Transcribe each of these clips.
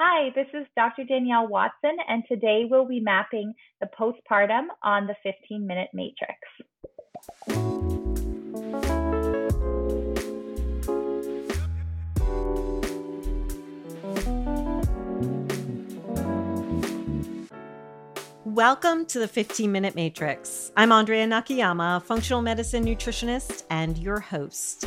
Hi, this is Dr. Danielle Watson, and today we'll be mapping the postpartum on the 15 minute matrix. Welcome to the 15 Minute Matrix. I'm Andrea Nakayama, functional medicine nutritionist and your host.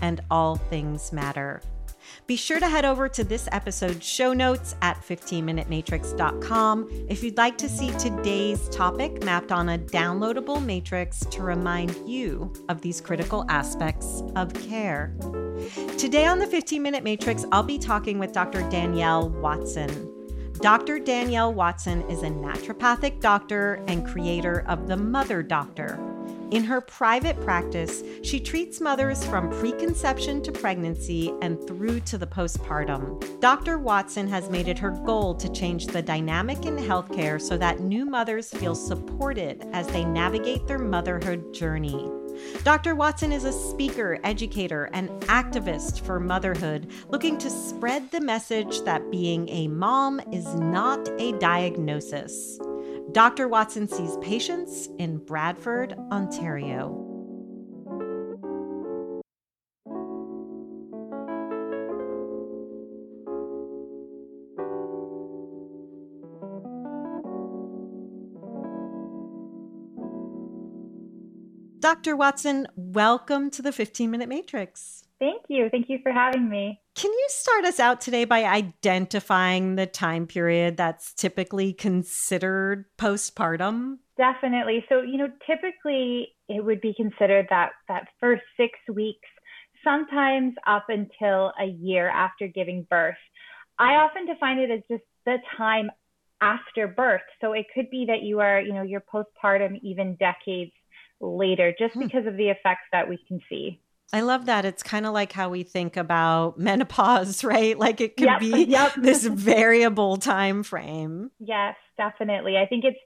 and all things matter. Be sure to head over to this episode's show notes at 15minutematrix.com if you'd like to see today's topic mapped on a downloadable matrix to remind you of these critical aspects of care. Today on the 15 Minute Matrix, I'll be talking with Dr. Danielle Watson. Dr. Danielle Watson is a naturopathic doctor and creator of the Mother Doctor. In her private practice, she treats mothers from preconception to pregnancy and through to the postpartum. Dr. Watson has made it her goal to change the dynamic in healthcare so that new mothers feel supported as they navigate their motherhood journey. Dr. Watson is a speaker, educator, and activist for motherhood, looking to spread the message that being a mom is not a diagnosis. Dr. Watson sees patients in Bradford, Ontario. Dr. Watson, welcome to the 15 Minute Matrix. Thank you. Thank you for having me. Can you start us out today by identifying the time period that's typically considered postpartum? Definitely. So, you know, typically it would be considered that that first 6 weeks, sometimes up until a year after giving birth. I often define it as just the time after birth. So it could be that you are, you know, you're postpartum even decades later just hmm. because of the effects that we can see. I love that. It's kind of like how we think about menopause, right? Like it could yep, be yep. this variable time frame. Yes, definitely. I think it's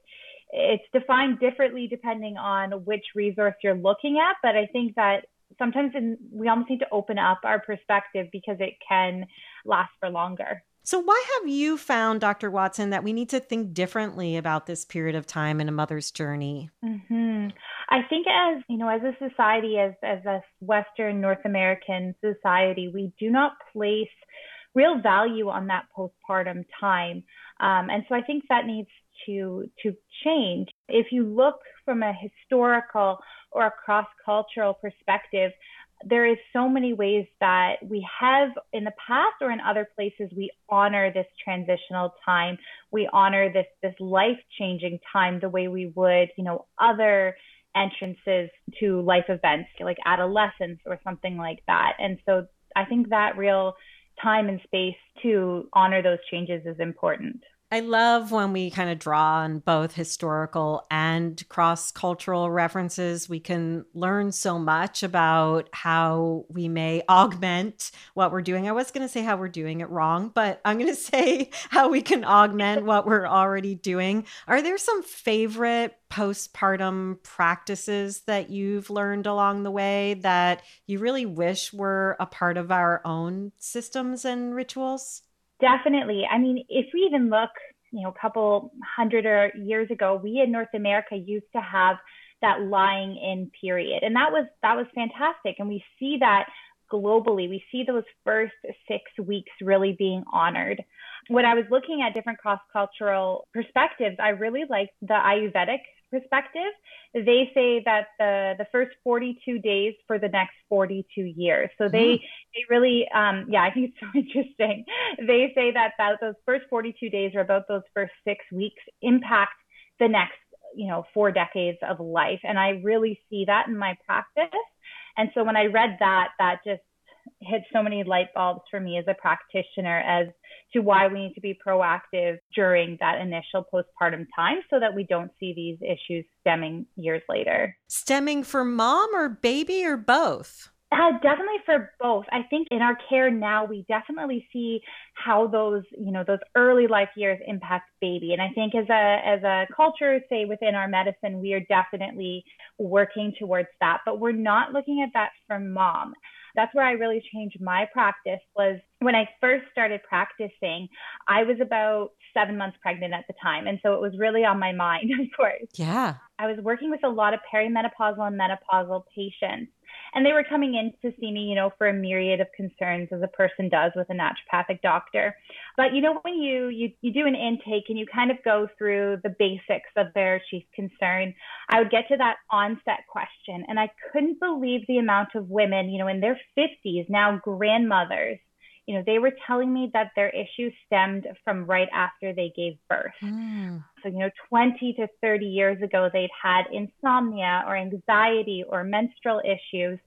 it's defined differently depending on which resource you're looking at, but I think that sometimes in, we almost need to open up our perspective because it can last for longer. So, why have you found, Dr. Watson, that we need to think differently about this period of time in a mother's journey? Mm-hmm. I think, as you know, as a society, as as a Western North American society, we do not place real value on that postpartum time, um, and so I think that needs to to change. If you look from a historical or a cross cultural perspective, there is so many ways that we have in the past or in other places we honor this transitional time we honor this this life changing time the way we would you know other entrances to life events like adolescence or something like that. And so i think that real time and space to honor those changes is important I love when we kind of draw on both historical and cross cultural references. We can learn so much about how we may augment what we're doing. I was going to say how we're doing it wrong, but I'm going to say how we can augment what we're already doing. Are there some favorite postpartum practices that you've learned along the way that you really wish were a part of our own systems and rituals? Definitely. I mean, if we even look, you know, a couple hundred or years ago, we in North America used to have that lying in period. And that was that was fantastic. And we see that globally. We see those first six weeks really being honored. When I was looking at different cross cultural perspectives, I really liked the Ayurvedic perspective, they say that the the first 42 days for the next 42 years. So they mm. they really um, yeah, I think it's so interesting. They say that, that those first 42 days or about those first six weeks impact the next you know four decades of life, and I really see that in my practice. And so when I read that, that just hit so many light bulbs for me as a practitioner as to why we need to be proactive during that initial postpartum time so that we don't see these issues stemming years later. Stemming for mom or baby or both? Uh, definitely for both. I think in our care now, we definitely see how those, you know, those early life years impact baby. And I think as a as a culture, say within our medicine, we are definitely working towards that. But we're not looking at that from mom. That's where I really changed my practice was when I first started practicing, I was about seven months pregnant at the time. And so it was really on my mind, of course. Yeah. I was working with a lot of perimenopausal and menopausal patients and they were coming in to see me, you know, for a myriad of concerns as a person does with a naturopathic doctor. But you know, when you you you do an intake and you kind of go through the basics of their chief concern, I would get to that onset question, and I couldn't believe the amount of women, you know, in their 50s now grandmothers you know, they were telling me that their issues stemmed from right after they gave birth. Mm. So, you know, 20 to 30 years ago, they'd had insomnia or anxiety or menstrual issues.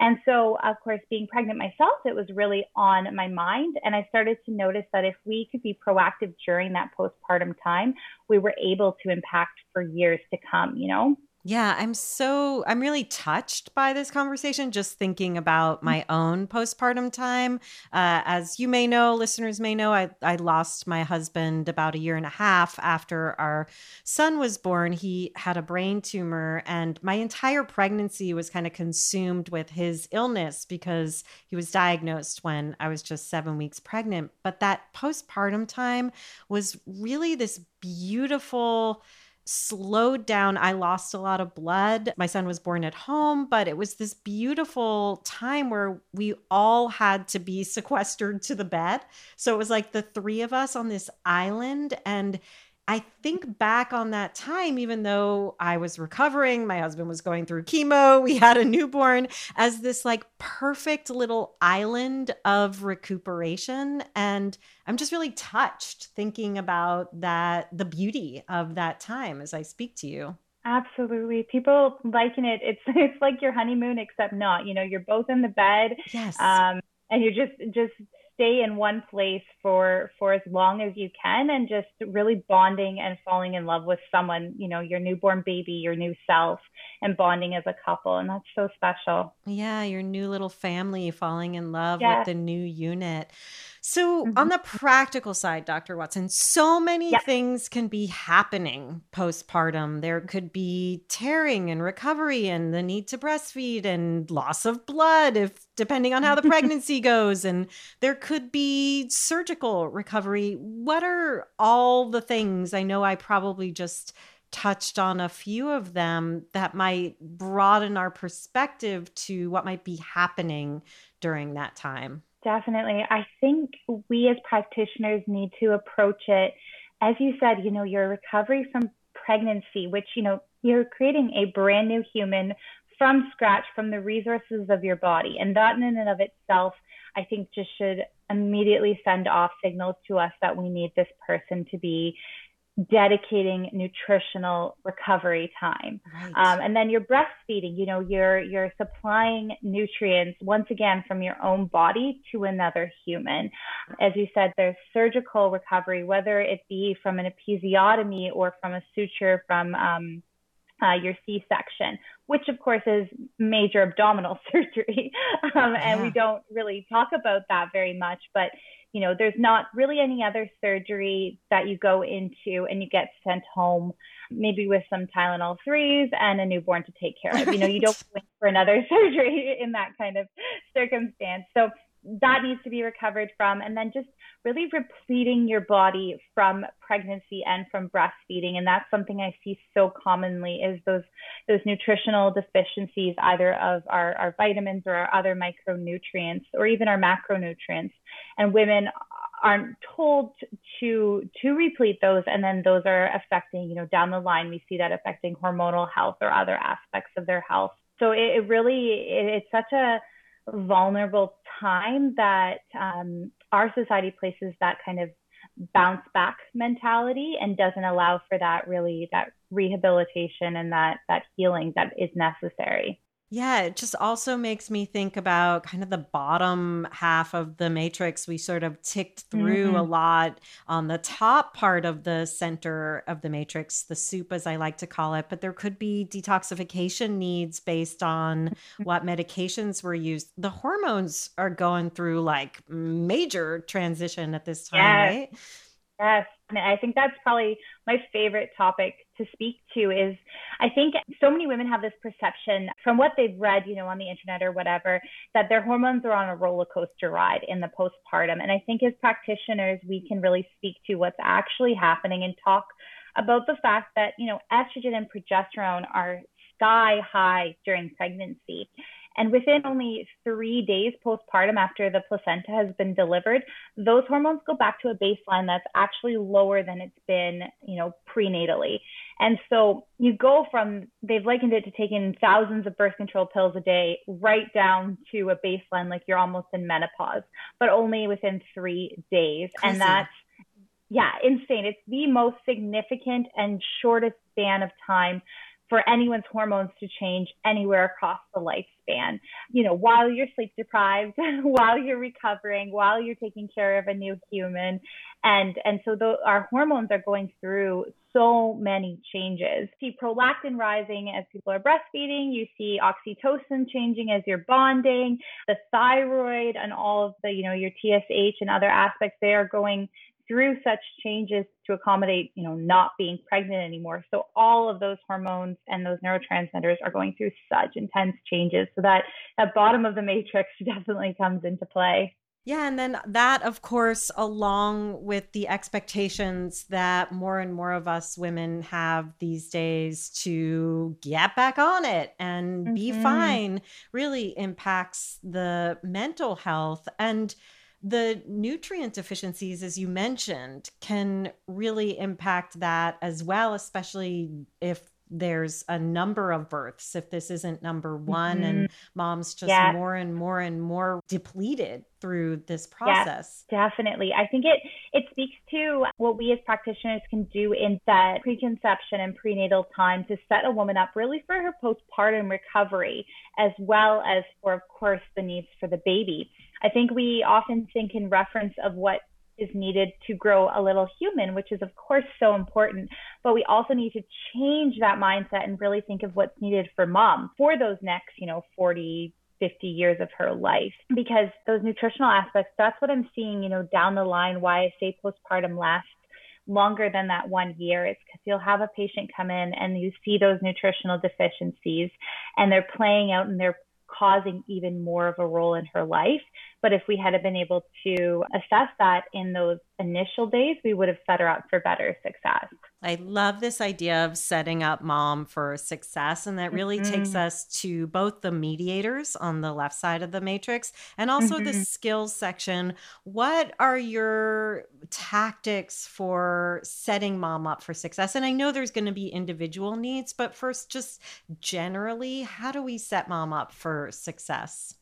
And so, of course, being pregnant myself, it was really on my mind. And I started to notice that if we could be proactive during that postpartum time, we were able to impact for years to come, you know? Yeah, I'm so I'm really touched by this conversation. Just thinking about mm. my own postpartum time, uh, as you may know, listeners may know, I I lost my husband about a year and a half after our son was born. He had a brain tumor, and my entire pregnancy was kind of consumed with his illness because he was diagnosed when I was just seven weeks pregnant. But that postpartum time was really this beautiful slowed down. I lost a lot of blood. My son was born at home, but it was this beautiful time where we all had to be sequestered to the bed. So it was like the three of us on this island. And I think back on that time, even though I was recovering, my husband was going through chemo, we had a newborn, as this like perfect little island of recuperation. And I'm just really touched thinking about that, the beauty of that time as I speak to you. Absolutely. People liken it. It's it's like your honeymoon, except not. You know, you're both in the bed. Yes. Um, and you're just just stay in one place for for as long as you can and just really bonding and falling in love with someone you know your newborn baby your new self and bonding as a couple and that's so special yeah your new little family falling in love with the new unit so, mm-hmm. on the practical side, Dr. Watson, so many yep. things can be happening postpartum. There could be tearing and recovery and the need to breastfeed and loss of blood if depending on how the pregnancy goes and there could be surgical recovery. What are all the things? I know I probably just touched on a few of them that might broaden our perspective to what might be happening during that time. Definitely. I think we as practitioners need to approach it, as you said, you know, your recovery from pregnancy, which, you know, you're creating a brand new human from scratch from the resources of your body. And that in and of itself, I think just should immediately send off signals to us that we need this person to be dedicating nutritional recovery time right. um, and then you're breastfeeding you know you're you're supplying nutrients once again from your own body to another human as you said there's surgical recovery whether it be from an episiotomy or from a suture from um, uh, your C-section, which of course is major abdominal surgery, um, and we don't really talk about that very much. But you know, there's not really any other surgery that you go into and you get sent home, maybe with some Tylenol threes and a newborn to take care of. You know, you don't wait for another surgery in that kind of circumstance. So that needs to be recovered from and then just really repleting your body from pregnancy and from breastfeeding. And that's something i see so commonly is those those nutritional deficiencies either of our, our vitamins or our other micronutrients or even our macronutrients. And women aren't told to to replete those and then those are affecting you know down the line we see that affecting hormonal health or other aspects of their health. So it, it really it, it's such a vulnerable time that um, our society places that kind of bounce back mentality and doesn't allow for that really that rehabilitation and that that healing that is necessary Yeah, it just also makes me think about kind of the bottom half of the matrix. We sort of ticked through mm-hmm. a lot on the top part of the center of the matrix, the soup, as I like to call it. But there could be detoxification needs based on what medications were used. The hormones are going through like major transition at this time, yes. right? Yes. And I think that's probably my favorite topic to speak to is I think so many women have this perception from what they've read, you know, on the internet or whatever, that their hormones are on a roller coaster ride in the postpartum. And I think as practitioners, we can really speak to what's actually happening and talk about the fact that, you know, estrogen and progesterone are sky high during pregnancy. And within only three days postpartum after the placenta has been delivered, those hormones go back to a baseline that's actually lower than it's been, you know, prenatally. And so you go from, they've likened it to taking thousands of birth control pills a day right down to a baseline like you're almost in menopause, but only within three days. Crazy. And that's, yeah, insane. It's the most significant and shortest span of time for anyone's hormones to change anywhere across the lifespan. You know, while you're sleep deprived, while you're recovering, while you're taking care of a new human. And, and so the, our hormones are going through so many changes. See prolactin rising as people are breastfeeding. You see oxytocin changing as you're bonding. The thyroid and all of the, you know, your TSH and other aspects, they are going through such changes to accommodate, you know, not being pregnant anymore. So all of those hormones and those neurotransmitters are going through such intense changes. So that that bottom of the matrix definitely comes into play. Yeah, and then that, of course, along with the expectations that more and more of us women have these days to get back on it and mm-hmm. be fine, really impacts the mental health. And the nutrient deficiencies, as you mentioned, can really impact that as well, especially if there's a number of births if this isn't number one mm-hmm. and mom's just yes. more and more and more depleted through this process yes, definitely i think it it speaks to what we as practitioners can do in that preconception and prenatal time to set a woman up really for her postpartum recovery as well as for of course the needs for the baby i think we often think in reference of what is needed to grow a little human, which is, of course, so important. But we also need to change that mindset and really think of what's needed for mom for those next, you know, 40, 50 years of her life because those nutritional aspects, that's what I'm seeing, you know, down the line, why I say postpartum lasts longer than that one year is because you'll have a patient come in and you see those nutritional deficiencies and they're playing out and they're causing even more of a role in her life. But if we had been able to assess that in those initial days, we would have set her up for better success. I love this idea of setting up mom for success. And that really mm-hmm. takes us to both the mediators on the left side of the matrix and also mm-hmm. the skills section. What are your tactics for setting mom up for success? And I know there's going to be individual needs, but first, just generally, how do we set mom up for success?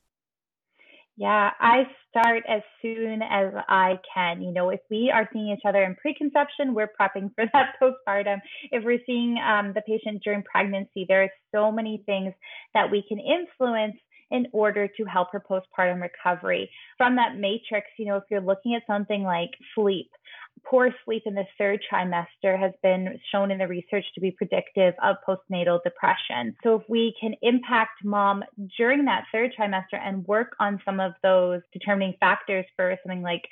Yeah, I start as soon as I can. You know, if we are seeing each other in preconception, we're prepping for that postpartum. If we're seeing um, the patient during pregnancy, there are so many things that we can influence in order to help her postpartum recovery. From that matrix, you know, if you're looking at something like sleep, poor sleep in the third trimester has been shown in the research to be predictive of postnatal depression. So if we can impact mom during that third trimester and work on some of those determining factors for something like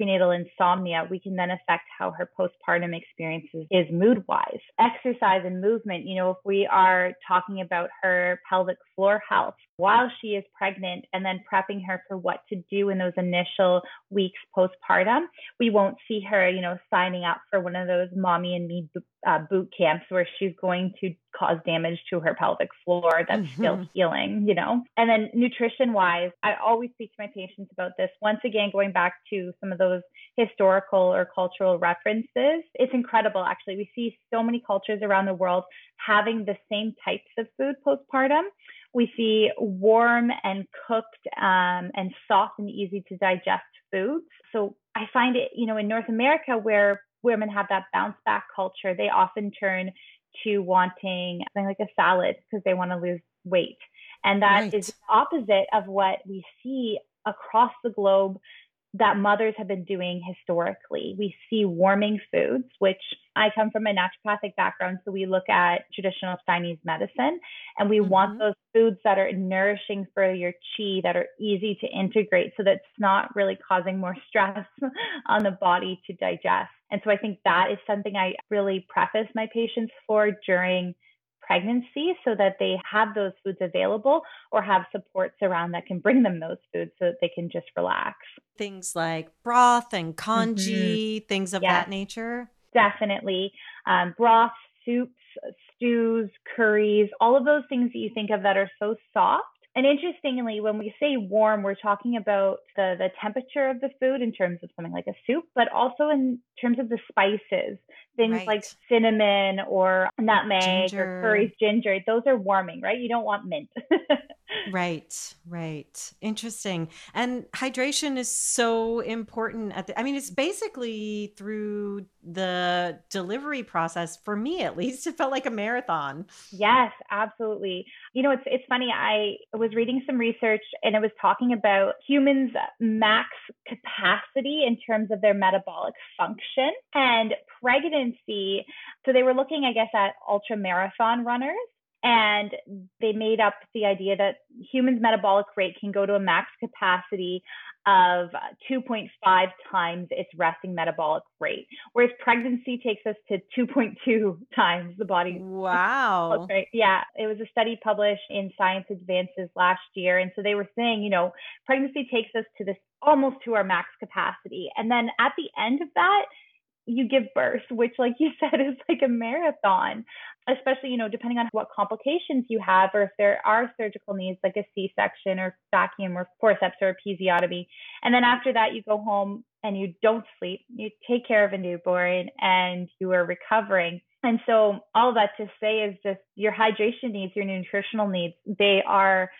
prenatal insomnia, we can then affect how her postpartum experiences is mood wise. Exercise and movement, you know, if we are talking about her pelvic floor health while she is pregnant and then prepping her for what to do in those initial weeks postpartum, we won't see her, you know, signing up for one of those mommy and me uh, boot camps where she's going to cause damage to her pelvic floor that's mm-hmm. still healing, you know? And then nutrition wise, I always speak to my patients about this. Once again, going back to some of those historical or cultural references, it's incredible actually. We see so many cultures around the world having the same types of food postpartum. We see warm and cooked um, and soft and easy to digest foods. So I find it, you know, in North America where women have that bounce back culture, they often turn to wanting something like a salad because they want to lose weight. And that right. is opposite of what we see across the globe that mothers have been doing historically. We see warming foods, which I come from a naturopathic background, so we look at traditional Chinese medicine and we mm-hmm. want those foods that are nourishing for your chi, that are easy to integrate so that it's not really causing more stress on the body to digest. And so I think that is something I really preface my patients for during pregnancy so that they have those foods available or have supports around that can bring them those foods so that they can just relax. Things like broth and congee, mm-hmm. things of yes, that nature. Definitely. Um, broth, soups, stews, curries, all of those things that you think of that are so soft and interestingly, when we say warm, we're talking about the, the temperature of the food in terms of something like a soup, but also in terms of the spices, things right. like cinnamon or nutmeg ginger. or curries, ginger. Those are warming, right? You don't want mint. right, right. Interesting. And hydration is so important at the, I mean, it's basically through the delivery process for me at least it felt like a marathon yes absolutely you know it's it's funny i was reading some research and it was talking about humans max capacity in terms of their metabolic function and pregnancy so they were looking i guess at ultra marathon runners and they made up the idea that humans metabolic rate can go to a max capacity of 2.5 times its resting metabolic rate, whereas pregnancy takes us to 2.2 times the body. Wow. Rate. Yeah, it was a study published in Science Advances last year, and so they were saying, you know, pregnancy takes us to this almost to our max capacity, and then at the end of that, you give birth, which, like you said, is like a marathon, especially, you know, depending on what complications you have, or if there are surgical needs like a C section or vacuum or forceps or episiotomy. And then after that, you go home and you don't sleep, you take care of a newborn and you are recovering. And so, all that to say is just your hydration needs, your nutritional needs, they are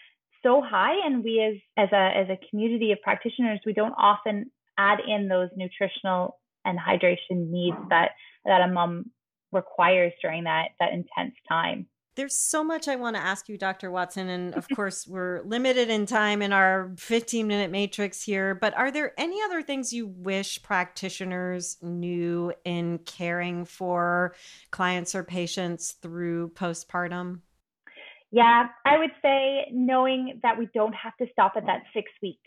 so high and we as as a as a community of practitioners we don't often add in those nutritional and hydration needs that that a mom requires during that that intense time. There's so much I want to ask you, Dr. Watson. And of course, we're limited in time in our 15 minute matrix here. But are there any other things you wish practitioners knew in caring for clients or patients through postpartum? Yeah, I would say knowing that we don't have to stop at that six weeks.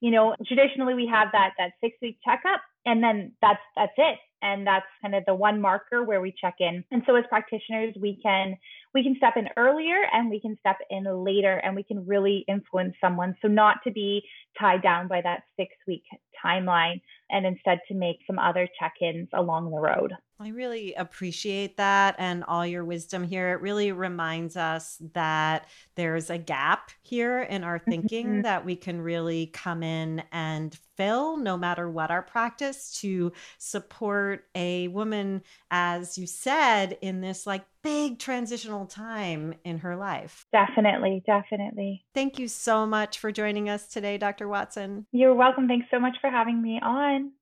You know, traditionally we have that that six week checkup and then that's that's it. And that's kind of the one marker where we check in. And so as practitioners we can we can step in earlier and we can step in later and we can really influence someone. So not to be tied down by that six week timeline and instead to make some other check-ins along the road I really appreciate that and all your wisdom here. It really reminds us that there's a gap here in our thinking mm-hmm. that we can really come in and fill no matter what our practice to support a woman, as you said, in this like big transitional time in her life. Definitely, definitely. Thank you so much for joining us today, Dr. Watson. You're welcome. Thanks so much for having me on.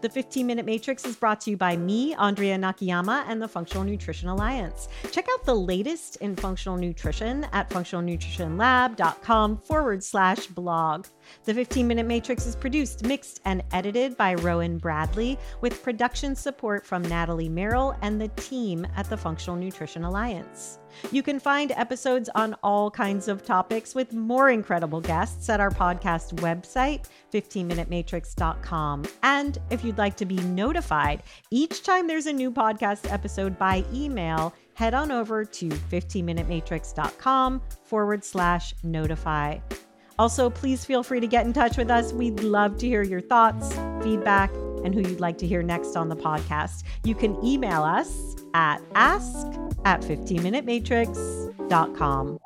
The 15 Minute Matrix is brought to you by me, Andrea Nakayama, and the Functional Nutrition Alliance. Check out the latest in functional nutrition at functionalnutritionlab.com forward slash blog. The 15 Minute Matrix is produced, mixed, and edited by Rowan Bradley with production support from Natalie Merrill and the team at the Functional Nutrition Alliance. You can find episodes on all kinds of topics with more incredible guests at our podcast website, 15minutematrix.com. And if you'd like to be notified each time there's a new podcast episode by email, head on over to 15minutematrix.com forward slash notify. Also, please feel free to get in touch with us. We'd love to hear your thoughts, feedback, and who you'd like to hear next on the podcast. You can email us at ask at 15minutematrix.com.